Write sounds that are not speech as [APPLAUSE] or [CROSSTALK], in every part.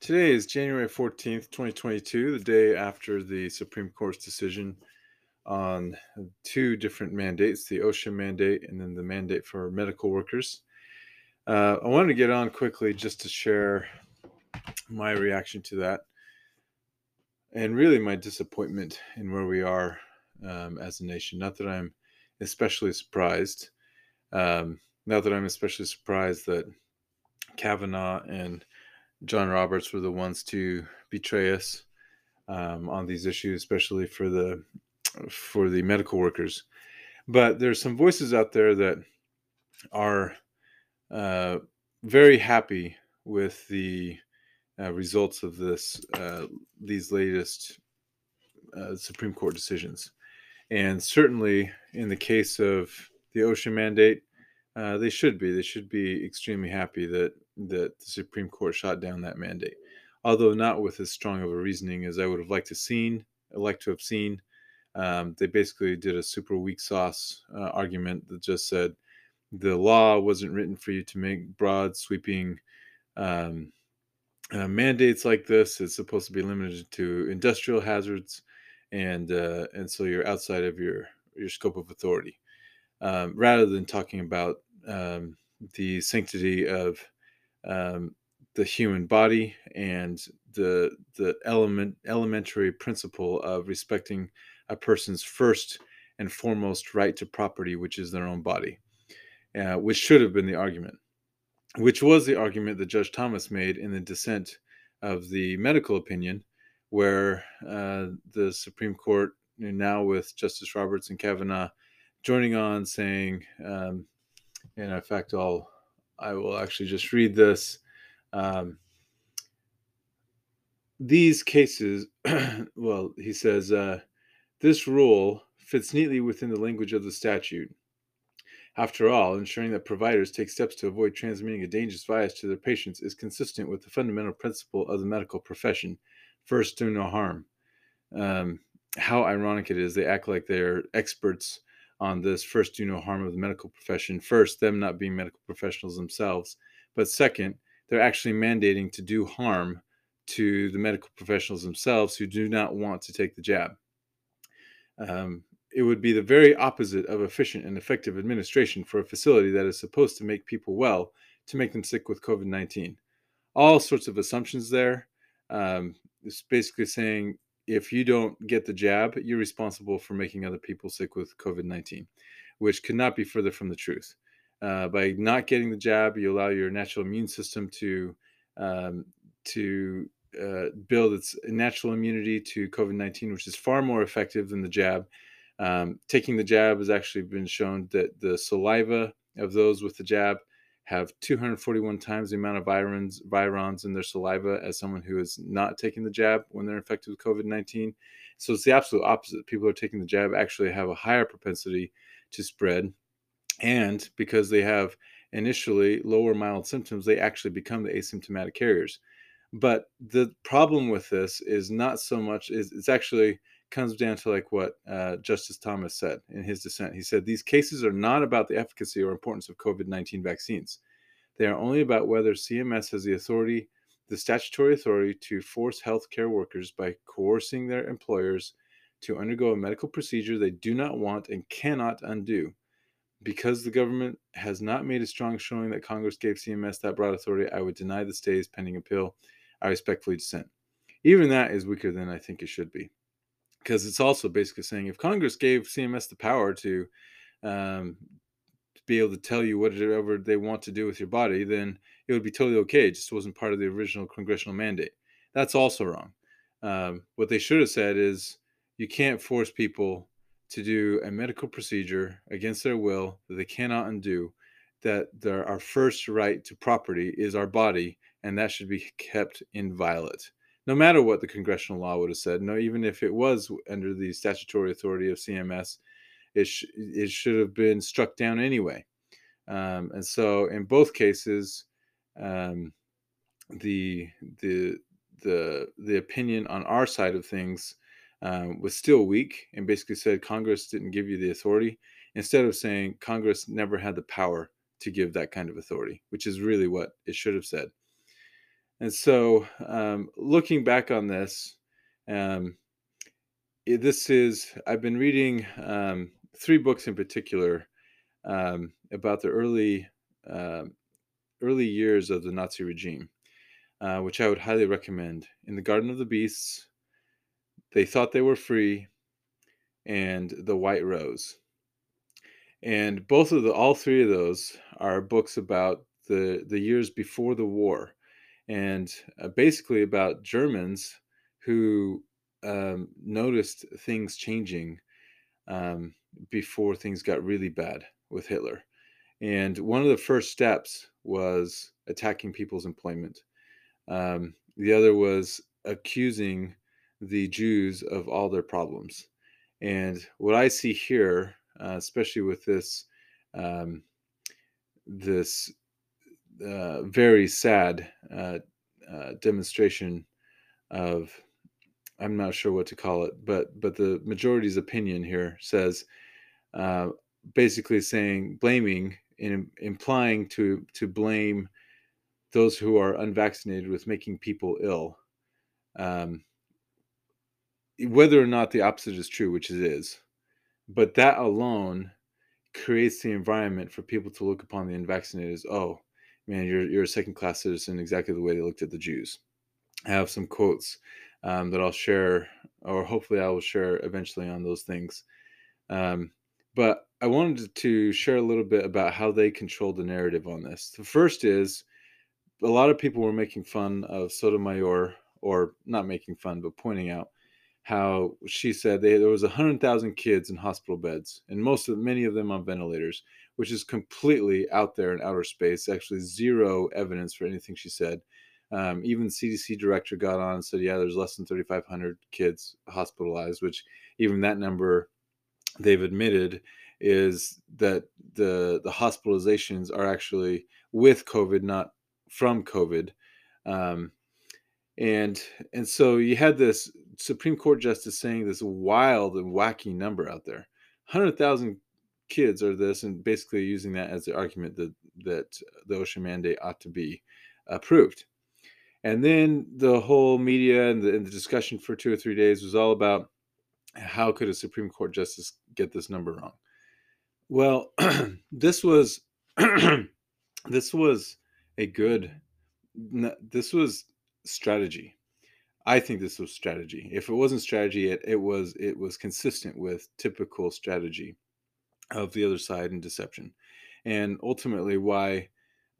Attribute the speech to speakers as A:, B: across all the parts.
A: Today is January 14th, 2022, the day after the Supreme Court's decision on two different mandates the OSHA mandate and then the mandate for medical workers. Uh, I wanted to get on quickly just to share my reaction to that and really my disappointment in where we are um, as a nation. Not that I'm especially surprised, um, not that I'm especially surprised that Kavanaugh and John Roberts were the ones to betray us um, on these issues, especially for the for the medical workers. But there's some voices out there that are uh, very happy with the uh, results of this uh, these latest uh, Supreme Court decisions, and certainly in the case of the OSHA mandate, uh, they should be. They should be extremely happy that that the Supreme Court shot down that mandate, although not with as strong of a reasoning as I would have liked to seen, like to have seen. Um, they basically did a super weak sauce uh, argument that just said the law wasn't written for you to make broad, sweeping um, uh, mandates like this. It's supposed to be limited to industrial hazards, and uh, and so you're outside of your your scope of authority. Um, rather than talking about um, the sanctity of um, the human body and the the element elementary principle of respecting a person's first and foremost right to property, which is their own body, uh, which should have been the argument, which was the argument that Judge Thomas made in the dissent of the medical opinion, where uh, the Supreme Court, now with Justice Roberts and Kavanaugh, joining on saying, um, and in fact, I'll I will actually just read this. Um, these cases, [CLEARS THROAT] well, he says, uh, this rule fits neatly within the language of the statute. After all, ensuring that providers take steps to avoid transmitting a dangerous virus to their patients is consistent with the fundamental principle of the medical profession first, do no harm. Um, how ironic it is they act like they're experts on this first do no harm of the medical profession. First them not being medical professionals themselves. But second they're actually mandating to do harm to the medical professionals themselves who do not want to take the jab. Um, it would be the very opposite of efficient and effective administration for a facility that is supposed to make people well to make them sick with covid-19 all sorts of assumptions there. Um, it's basically saying if you don't get the jab, you're responsible for making other people sick with COVID 19, which could not be further from the truth. Uh, by not getting the jab, you allow your natural immune system to um, to uh, build its natural immunity to COVID 19, which is far more effective than the jab. Um, taking the jab has actually been shown that the saliva of those with the jab have 241 times the amount of virons, virons in their saliva as someone who is not taking the jab when they're infected with COVID 19. So it's the absolute opposite. People who are taking the jab actually have a higher propensity to spread. And because they have initially lower mild symptoms, they actually become the asymptomatic carriers. But the problem with this is not so much is it's actually comes down to like what uh, Justice Thomas said in his dissent. He said these cases are not about the efficacy or importance of COVID 19 vaccines. They are only about whether CMS has the authority, the statutory authority, to force healthcare workers by coercing their employers to undergo a medical procedure they do not want and cannot undo. Because the government has not made a strong showing that Congress gave CMS that broad authority, I would deny the stays pending appeal. I respectfully dissent. Even that is weaker than I think it should be because it's also basically saying if Congress gave CMS the power to, um, be able to tell you whatever they want to do with your body, then it would be totally okay. It just wasn't part of the original congressional mandate. That's also wrong. Um, what they should have said is you can't force people to do a medical procedure against their will that they cannot undo. That our first right to property is our body, and that should be kept inviolate no matter what the congressional law would have said, no, even if it was under the statutory authority of CMS, it, sh- it should have been struck down anyway. Um, and so, in both cases, um, the the the the opinion on our side of things um, was still weak, and basically said Congress didn't give you the authority, instead of saying Congress never had the power to give that kind of authority, which is really what it should have said. And so, um, looking back on this, um, this is I've been reading um, three books in particular um, about the early um early years of the Nazi regime, uh, which I would highly recommend. In the Garden of the Beasts, they thought they were free, and the White Rose. And both of the all three of those are books about the the years before the war, and uh, basically about Germans who um, noticed things changing um, before things got really bad with Hitler. And one of the first steps was attacking people's employment. Um, the other was accusing the Jews of all their problems. And what I see here, uh, especially with this um, this uh, very sad uh, uh, demonstration of I'm not sure what to call it, but but the majority's opinion here says uh, basically saying blaming and implying to to blame those who are unvaccinated with making people ill. Um, whether or not the opposite is true, which it is, but that alone creates the environment for people to look upon the unvaccinated as, oh, man, you're you're a second class citizen, exactly the way they looked at the Jews. I have some quotes um, that I'll share, or hopefully I will share eventually on those things. Um, but I wanted to share a little bit about how they controlled the narrative on this. The first is a lot of people were making fun of Sotomayor, or not making fun, but pointing out how she said they, there was 100,000 kids in hospital beds, and most of many of them on ventilators, which is completely out there in outer space. Actually, zero evidence for anything she said. Um, even CDC director got on and said, "Yeah, there's less than 3,500 kids hospitalized," which even that number they've admitted is that the the hospitalizations are actually with COVID, not from COVID. Um, and and so you had this Supreme Court justice saying this wild and wacky number out there, hundred thousand kids are this, and basically using that as the argument that that the OSHA mandate ought to be approved. And then the whole media and the, and the discussion for two or three days was all about how could a Supreme Court justice get this number wrong? Well, [CLEARS THROAT] this was [CLEARS THROAT] this was a good this was strategy. I think this was strategy. If it wasn't strategy, it, it was it was consistent with typical strategy of the other side and deception, and ultimately why,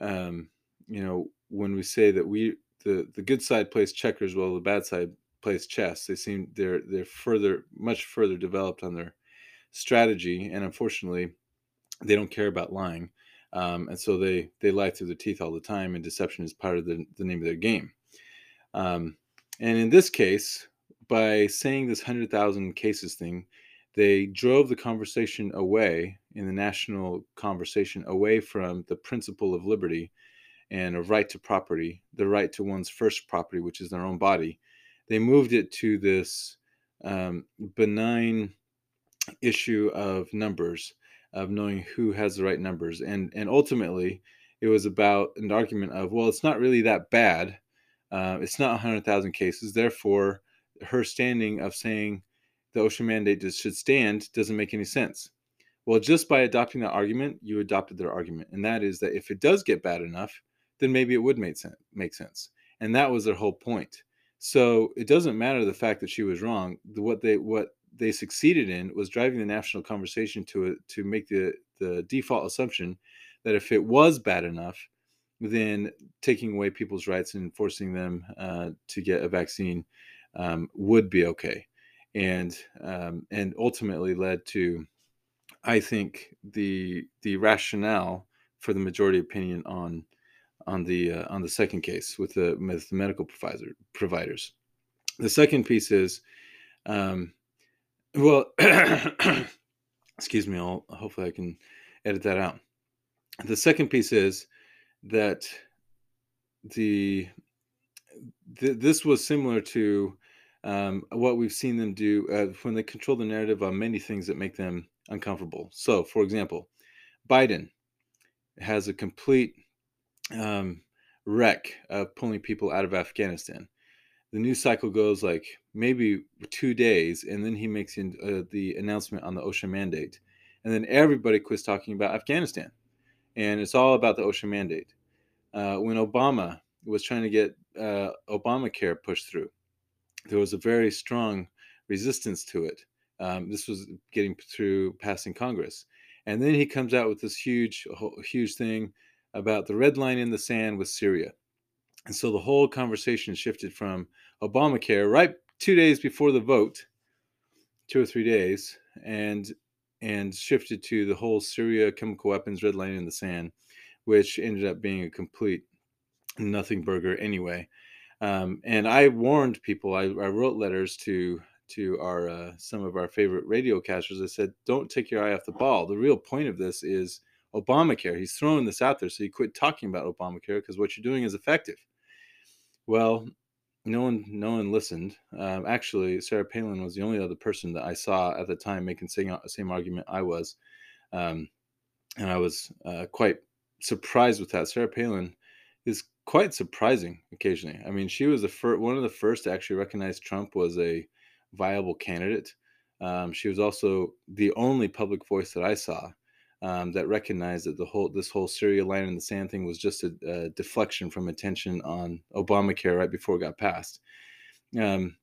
A: um, you know, when we say that we the the good side plays checkers while the bad side plays chess, they seem they're they're further much further developed on their strategy, and unfortunately, they don't care about lying. Um, and so they they lie through their teeth all the time, and deception is part of the, the name of their game. Um, and in this case, by saying this 100,000 cases thing, they drove the conversation away in the national conversation away from the principle of liberty and a right to property, the right to one's first property, which is their own body. They moved it to this um, benign issue of numbers, of knowing who has the right numbers, and and ultimately, it was about an argument of well, it's not really that bad uh, it's not 100,000 cases. Therefore, her standing of saying the OSHA mandate should stand doesn't make any sense. Well, just by adopting that argument, you adopted their argument, and that is that if it does get bad enough, then maybe it would make sense. Make sense, and that was their whole point. So it doesn't matter the fact that she was wrong. What they what they succeeded in was driving the national conversation to it to make the the default assumption that if it was bad enough, then taking away people's rights and forcing them uh, to get a vaccine um, would be okay, and um, and ultimately led to, I think the the rationale for the majority opinion on on the uh, on the second case with the with the medical provider providers. The second piece is, um, well, [CLEARS THROAT] excuse me. I'll hopefully I can edit that out. The second piece is that the th- this was similar to um, what we've seen them do uh, when they control the narrative on many things that make them uncomfortable. So, for example, Biden has a complete um, wreck of pulling people out of Afghanistan. The news cycle goes like maybe two days, and then he makes in, uh, the announcement on the OSHA mandate, and then everybody quits talking about Afghanistan, and it's all about the OSHA mandate. Uh, when Obama was trying to get uh, Obamacare pushed through, there was a very strong resistance to it. Um, this was getting through passing Congress, and then he comes out with this huge, huge thing about the red line in the sand with Syria. And so the whole conversation shifted from Obamacare right two days before the vote, two or three days, and and shifted to the whole Syria chemical weapons red line in the sand, which ended up being a complete nothing burger anyway. Um, and I warned people. I, I, wrote letters to to our uh, some of our favorite radio casters. I said, "Don't take your eye off the ball. The real point of this is Obamacare. He's throwing this out there, so you quit talking about Obamacare because what you're doing is effective." Well, no one no one listened. Um, actually, Sarah Palin was the only other person that I saw at the time making the same argument I was, um, and I was uh, quite surprised with that. Sarah Palin is quite surprising occasionally. I mean, she was the first, one of the first to actually recognize Trump was a viable candidate. Um, she was also the only public voice that I saw um, that recognized that the whole this whole Syria line in the sand thing was just a, a deflection from attention on Obamacare right before it got passed. Um,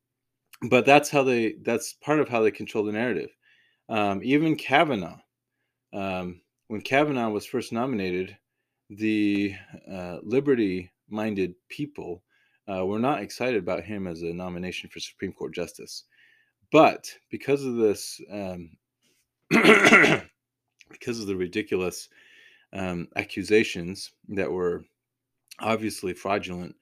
A: but that's how they that's part of how they control the narrative. Um, even Kavanaugh, um, when Kavanaugh was first nominated, the uh, liberty minded people uh, were not excited about him as a nomination for Supreme Court justice. But because of this, um, [CLEARS THROAT] because of the ridiculous um, accusations that were obviously fraudulent,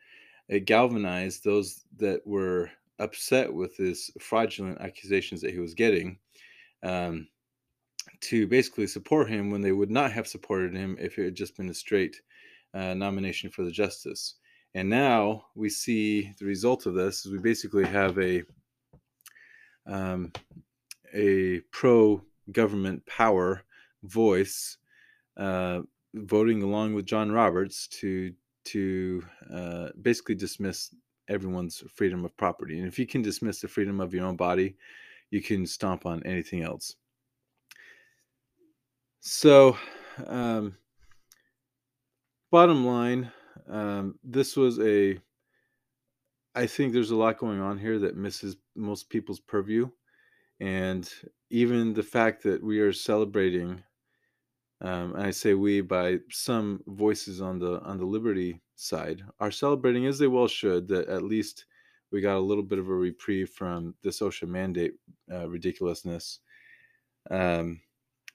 A: it galvanized those that were upset with his fraudulent accusations that he was getting um, to basically support him when they would not have supported him if it had just been a straight uh, nomination for the justice. And now we see the result of this is we basically have a um, a pro government power voice uh, voting along with John Roberts to to uh, basically dismiss everyone's freedom of property. And if you can dismiss the freedom of your own body, you can stomp on anything else. So, um, bottom line, um, this was a. I think there's a lot going on here that misses most people's purview, and even the fact that we are celebrating, um, and I say we by some voices on the on the liberty side are celebrating as they well should that at least we got a little bit of a reprieve from the OSHA mandate uh, ridiculousness. Um,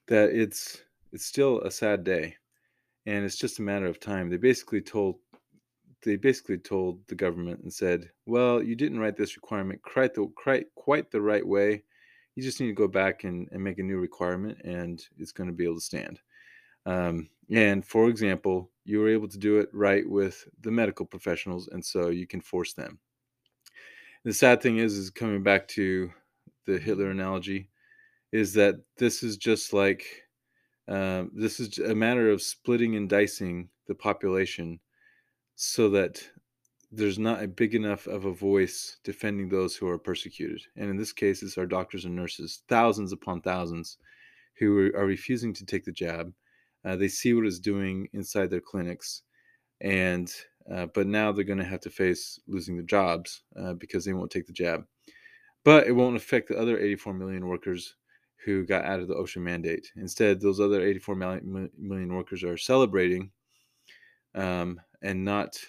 A: that it's it's still a sad day, and it's just a matter of time. They basically told they basically told the government and said, "Well, you didn't write this requirement quite the quite, quite the right way. You just need to go back and, and make a new requirement, and it's going to be able to stand." Um, and for example, you were able to do it right with the medical professionals, and so you can force them. The sad thing is, is coming back to the Hitler analogy is that this is just like um, this is a matter of splitting and dicing the population so that there's not a big enough of a voice defending those who are persecuted. And in this case, it's our doctors and nurses, thousands upon thousands, who are, are refusing to take the jab. Uh, they see what it's doing inside their clinics, and uh, but now they're going to have to face losing their jobs uh, because they won't take the jab. But it won't affect the other 84 million workers who got out of the OSHA mandate. Instead, those other 84 million workers are celebrating um, and not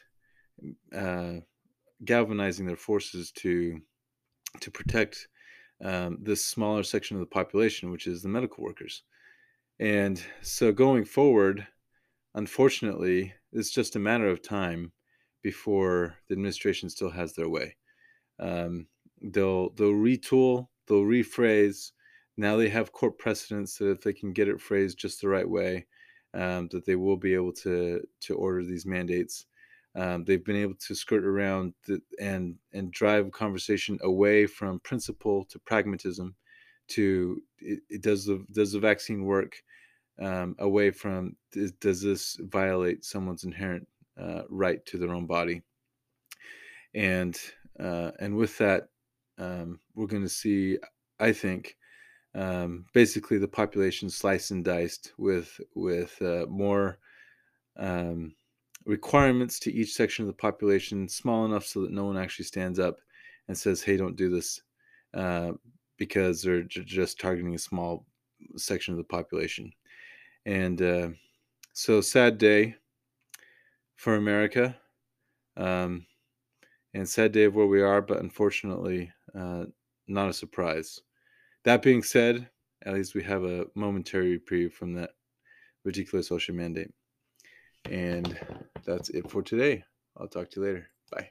A: uh, galvanizing their forces to to protect um, this smaller section of the population, which is the medical workers. And so, going forward, unfortunately, it's just a matter of time before the administration still has their way. Um, they'll they'll retool, they'll rephrase, now they have court precedents that if they can get it phrased just the right way, um, that they will be able to to order these mandates. Um, they've been able to skirt around the, and and drive conversation away from principle to pragmatism, to it, it does the does the vaccine work, um, away from does this violate someone's inherent uh, right to their own body. And uh, and with that, um, we're going to see, I think, um, basically the population sliced and diced with with uh, more um, requirements to each section of the population, small enough so that no one actually stands up and says, "Hey, don't do this," uh, because they're j- just targeting a small section of the population. And uh, so, sad day for America, um, and sad day of where we are, but unfortunately, uh, not a surprise. That being said, at least we have a momentary reprieve from that ridiculous OSHA mandate. And that's it for today. I'll talk to you later. Bye.